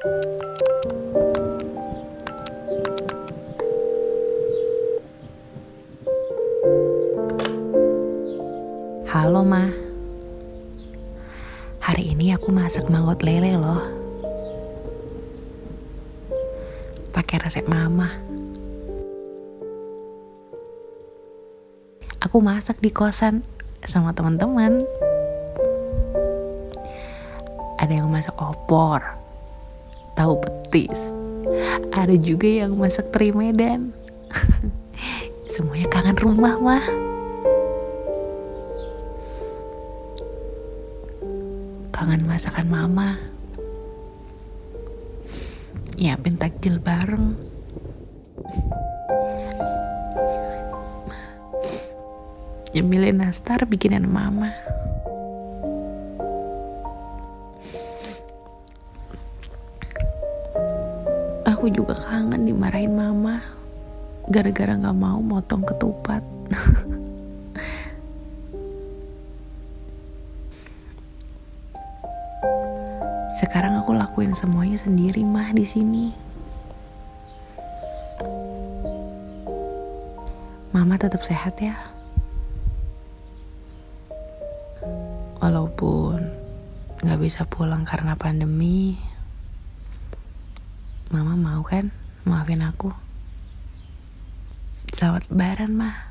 Halo, Ma. Hari ini aku masak mangut lele loh. Pakai resep Mama. Aku masak di kosan sama teman-teman. Ada yang masak opor, tahu petis. Ada juga yang masak teri Medan. Semuanya kangen rumah, mah. kangen masakan mama nyiapin takjil bareng nyemilin nastar bikinan mama aku juga kangen dimarahin mama gara-gara gak mau motong ketupat Sekarang aku lakuin semuanya sendiri mah di sini. Mama tetap sehat ya. Walaupun nggak bisa pulang karena pandemi, mau kan maafin aku. Selamat lebaran mah.